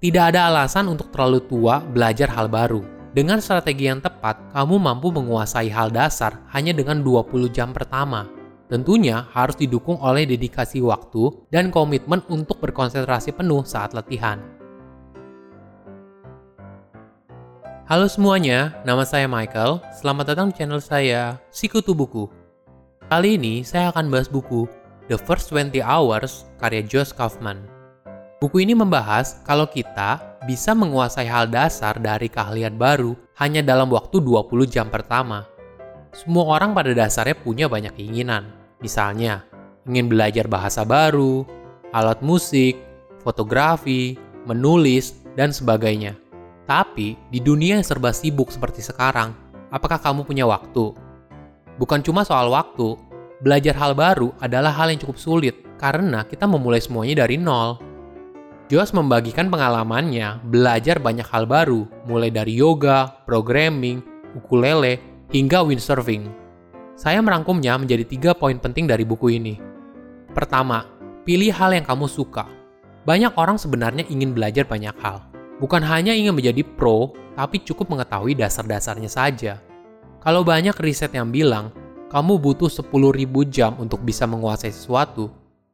Tidak ada alasan untuk terlalu tua belajar hal baru. Dengan strategi yang tepat, kamu mampu menguasai hal dasar hanya dengan 20 jam pertama. Tentunya harus didukung oleh dedikasi waktu dan komitmen untuk berkonsentrasi penuh saat latihan. Halo semuanya, nama saya Michael. Selamat datang di channel saya, Sikutu Buku. Kali ini saya akan bahas buku The First 20 Hours karya Josh Kaufman. Buku ini membahas kalau kita bisa menguasai hal dasar dari keahlian baru hanya dalam waktu 20 jam pertama. Semua orang pada dasarnya punya banyak keinginan. Misalnya, ingin belajar bahasa baru, alat musik, fotografi, menulis, dan sebagainya. Tapi, di dunia yang serba sibuk seperti sekarang, apakah kamu punya waktu? Bukan cuma soal waktu, belajar hal baru adalah hal yang cukup sulit karena kita memulai semuanya dari nol. Josh membagikan pengalamannya belajar banyak hal baru, mulai dari yoga, programming, ukulele, hingga windsurfing. Saya merangkumnya menjadi tiga poin penting dari buku ini. Pertama, pilih hal yang kamu suka. Banyak orang sebenarnya ingin belajar banyak hal, Bukan hanya ingin menjadi pro, tapi cukup mengetahui dasar-dasarnya saja. Kalau banyak riset yang bilang, kamu butuh 10.000 jam untuk bisa menguasai sesuatu,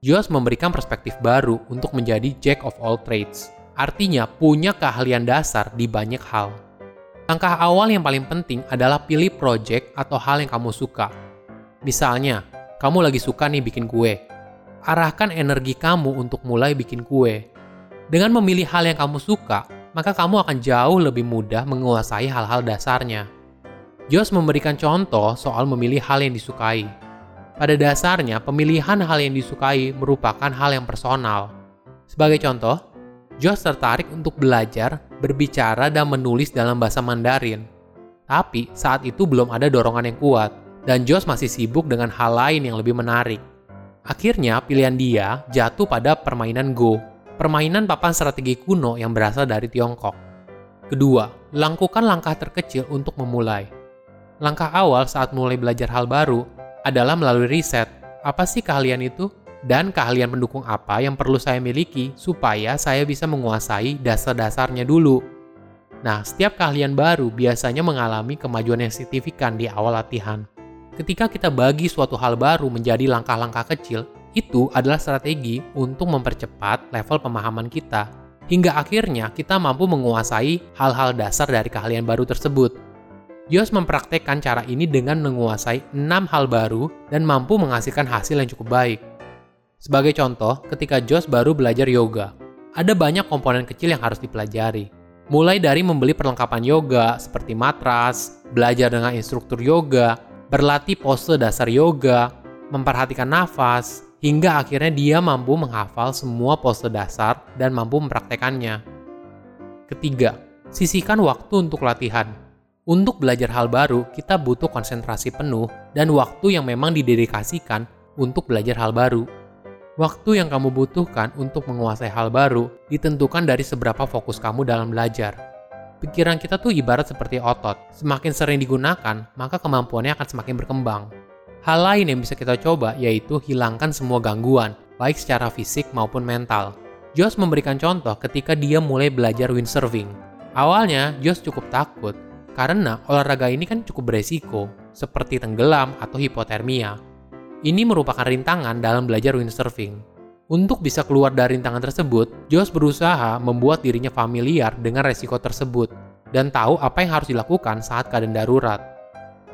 Josh memberikan perspektif baru untuk menjadi jack of all trades. Artinya punya keahlian dasar di banyak hal. Langkah awal yang paling penting adalah pilih project atau hal yang kamu suka. Misalnya, kamu lagi suka nih bikin kue. Arahkan energi kamu untuk mulai bikin kue. Dengan memilih hal yang kamu suka, maka kamu akan jauh lebih mudah menguasai hal-hal dasarnya. Josh memberikan contoh soal memilih hal yang disukai. Pada dasarnya, pemilihan hal yang disukai merupakan hal yang personal. Sebagai contoh, Josh tertarik untuk belajar, berbicara, dan menulis dalam bahasa Mandarin. Tapi saat itu belum ada dorongan yang kuat, dan Josh masih sibuk dengan hal lain yang lebih menarik. Akhirnya, pilihan dia jatuh pada permainan Go permainan papan strategi kuno yang berasal dari Tiongkok. Kedua, lakukan langkah terkecil untuk memulai. Langkah awal saat mulai belajar hal baru adalah melalui riset, apa sih keahlian itu? Dan keahlian pendukung apa yang perlu saya miliki supaya saya bisa menguasai dasar-dasarnya dulu. Nah, setiap keahlian baru biasanya mengalami kemajuan yang signifikan di awal latihan. Ketika kita bagi suatu hal baru menjadi langkah-langkah kecil, itu adalah strategi untuk mempercepat level pemahaman kita, hingga akhirnya kita mampu menguasai hal-hal dasar dari keahlian baru tersebut. Josh mempraktekkan cara ini dengan menguasai 6 hal baru dan mampu menghasilkan hasil yang cukup baik. Sebagai contoh, ketika Josh baru belajar yoga, ada banyak komponen kecil yang harus dipelajari. Mulai dari membeli perlengkapan yoga seperti matras, belajar dengan instruktur yoga, berlatih pose dasar yoga, memperhatikan nafas, hingga akhirnya dia mampu menghafal semua pose dasar dan mampu mempraktekannya. Ketiga, sisihkan waktu untuk latihan. Untuk belajar hal baru, kita butuh konsentrasi penuh dan waktu yang memang didedikasikan untuk belajar hal baru. Waktu yang kamu butuhkan untuk menguasai hal baru ditentukan dari seberapa fokus kamu dalam belajar. Pikiran kita tuh ibarat seperti otot, semakin sering digunakan, maka kemampuannya akan semakin berkembang. Hal lain yang bisa kita coba yaitu hilangkan semua gangguan, baik secara fisik maupun mental. Josh memberikan contoh ketika dia mulai belajar windsurfing. Awalnya, Josh cukup takut karena olahraga ini kan cukup beresiko, seperti tenggelam atau hipotermia. Ini merupakan rintangan dalam belajar windsurfing. Untuk bisa keluar dari rintangan tersebut, Josh berusaha membuat dirinya familiar dengan resiko tersebut dan tahu apa yang harus dilakukan saat keadaan darurat.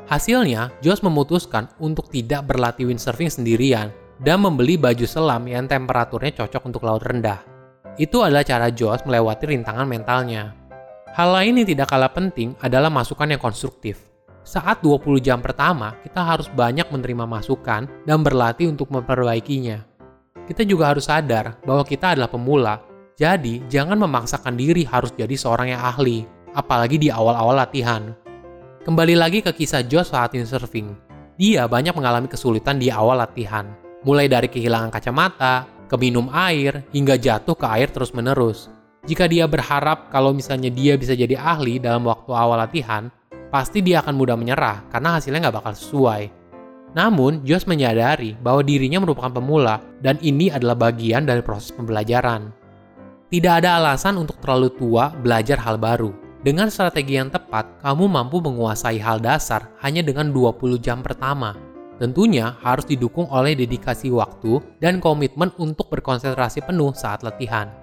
Hasilnya, Josh memutuskan untuk tidak berlatih windsurfing sendirian dan membeli baju selam yang temperaturnya cocok untuk laut rendah. Itu adalah cara Josh melewati rintangan mentalnya. Hal lain yang tidak kalah penting adalah masukan yang konstruktif. Saat 20 jam pertama, kita harus banyak menerima masukan dan berlatih untuk memperbaikinya. Kita juga harus sadar bahwa kita adalah pemula, jadi jangan memaksakan diri harus jadi seorang yang ahli, apalagi di awal-awal latihan. Kembali lagi ke kisah Josh saat windsurfing. Dia banyak mengalami kesulitan di awal latihan. Mulai dari kehilangan kacamata, keminum air, hingga jatuh ke air terus-menerus. Jika dia berharap kalau misalnya dia bisa jadi ahli dalam waktu awal latihan, pasti dia akan mudah menyerah karena hasilnya nggak bakal sesuai. Namun, Josh menyadari bahwa dirinya merupakan pemula dan ini adalah bagian dari proses pembelajaran. Tidak ada alasan untuk terlalu tua belajar hal baru. Dengan strategi yang tepat, kamu mampu menguasai hal dasar hanya dengan 20 jam pertama. Tentunya harus didukung oleh dedikasi waktu dan komitmen untuk berkonsentrasi penuh saat latihan.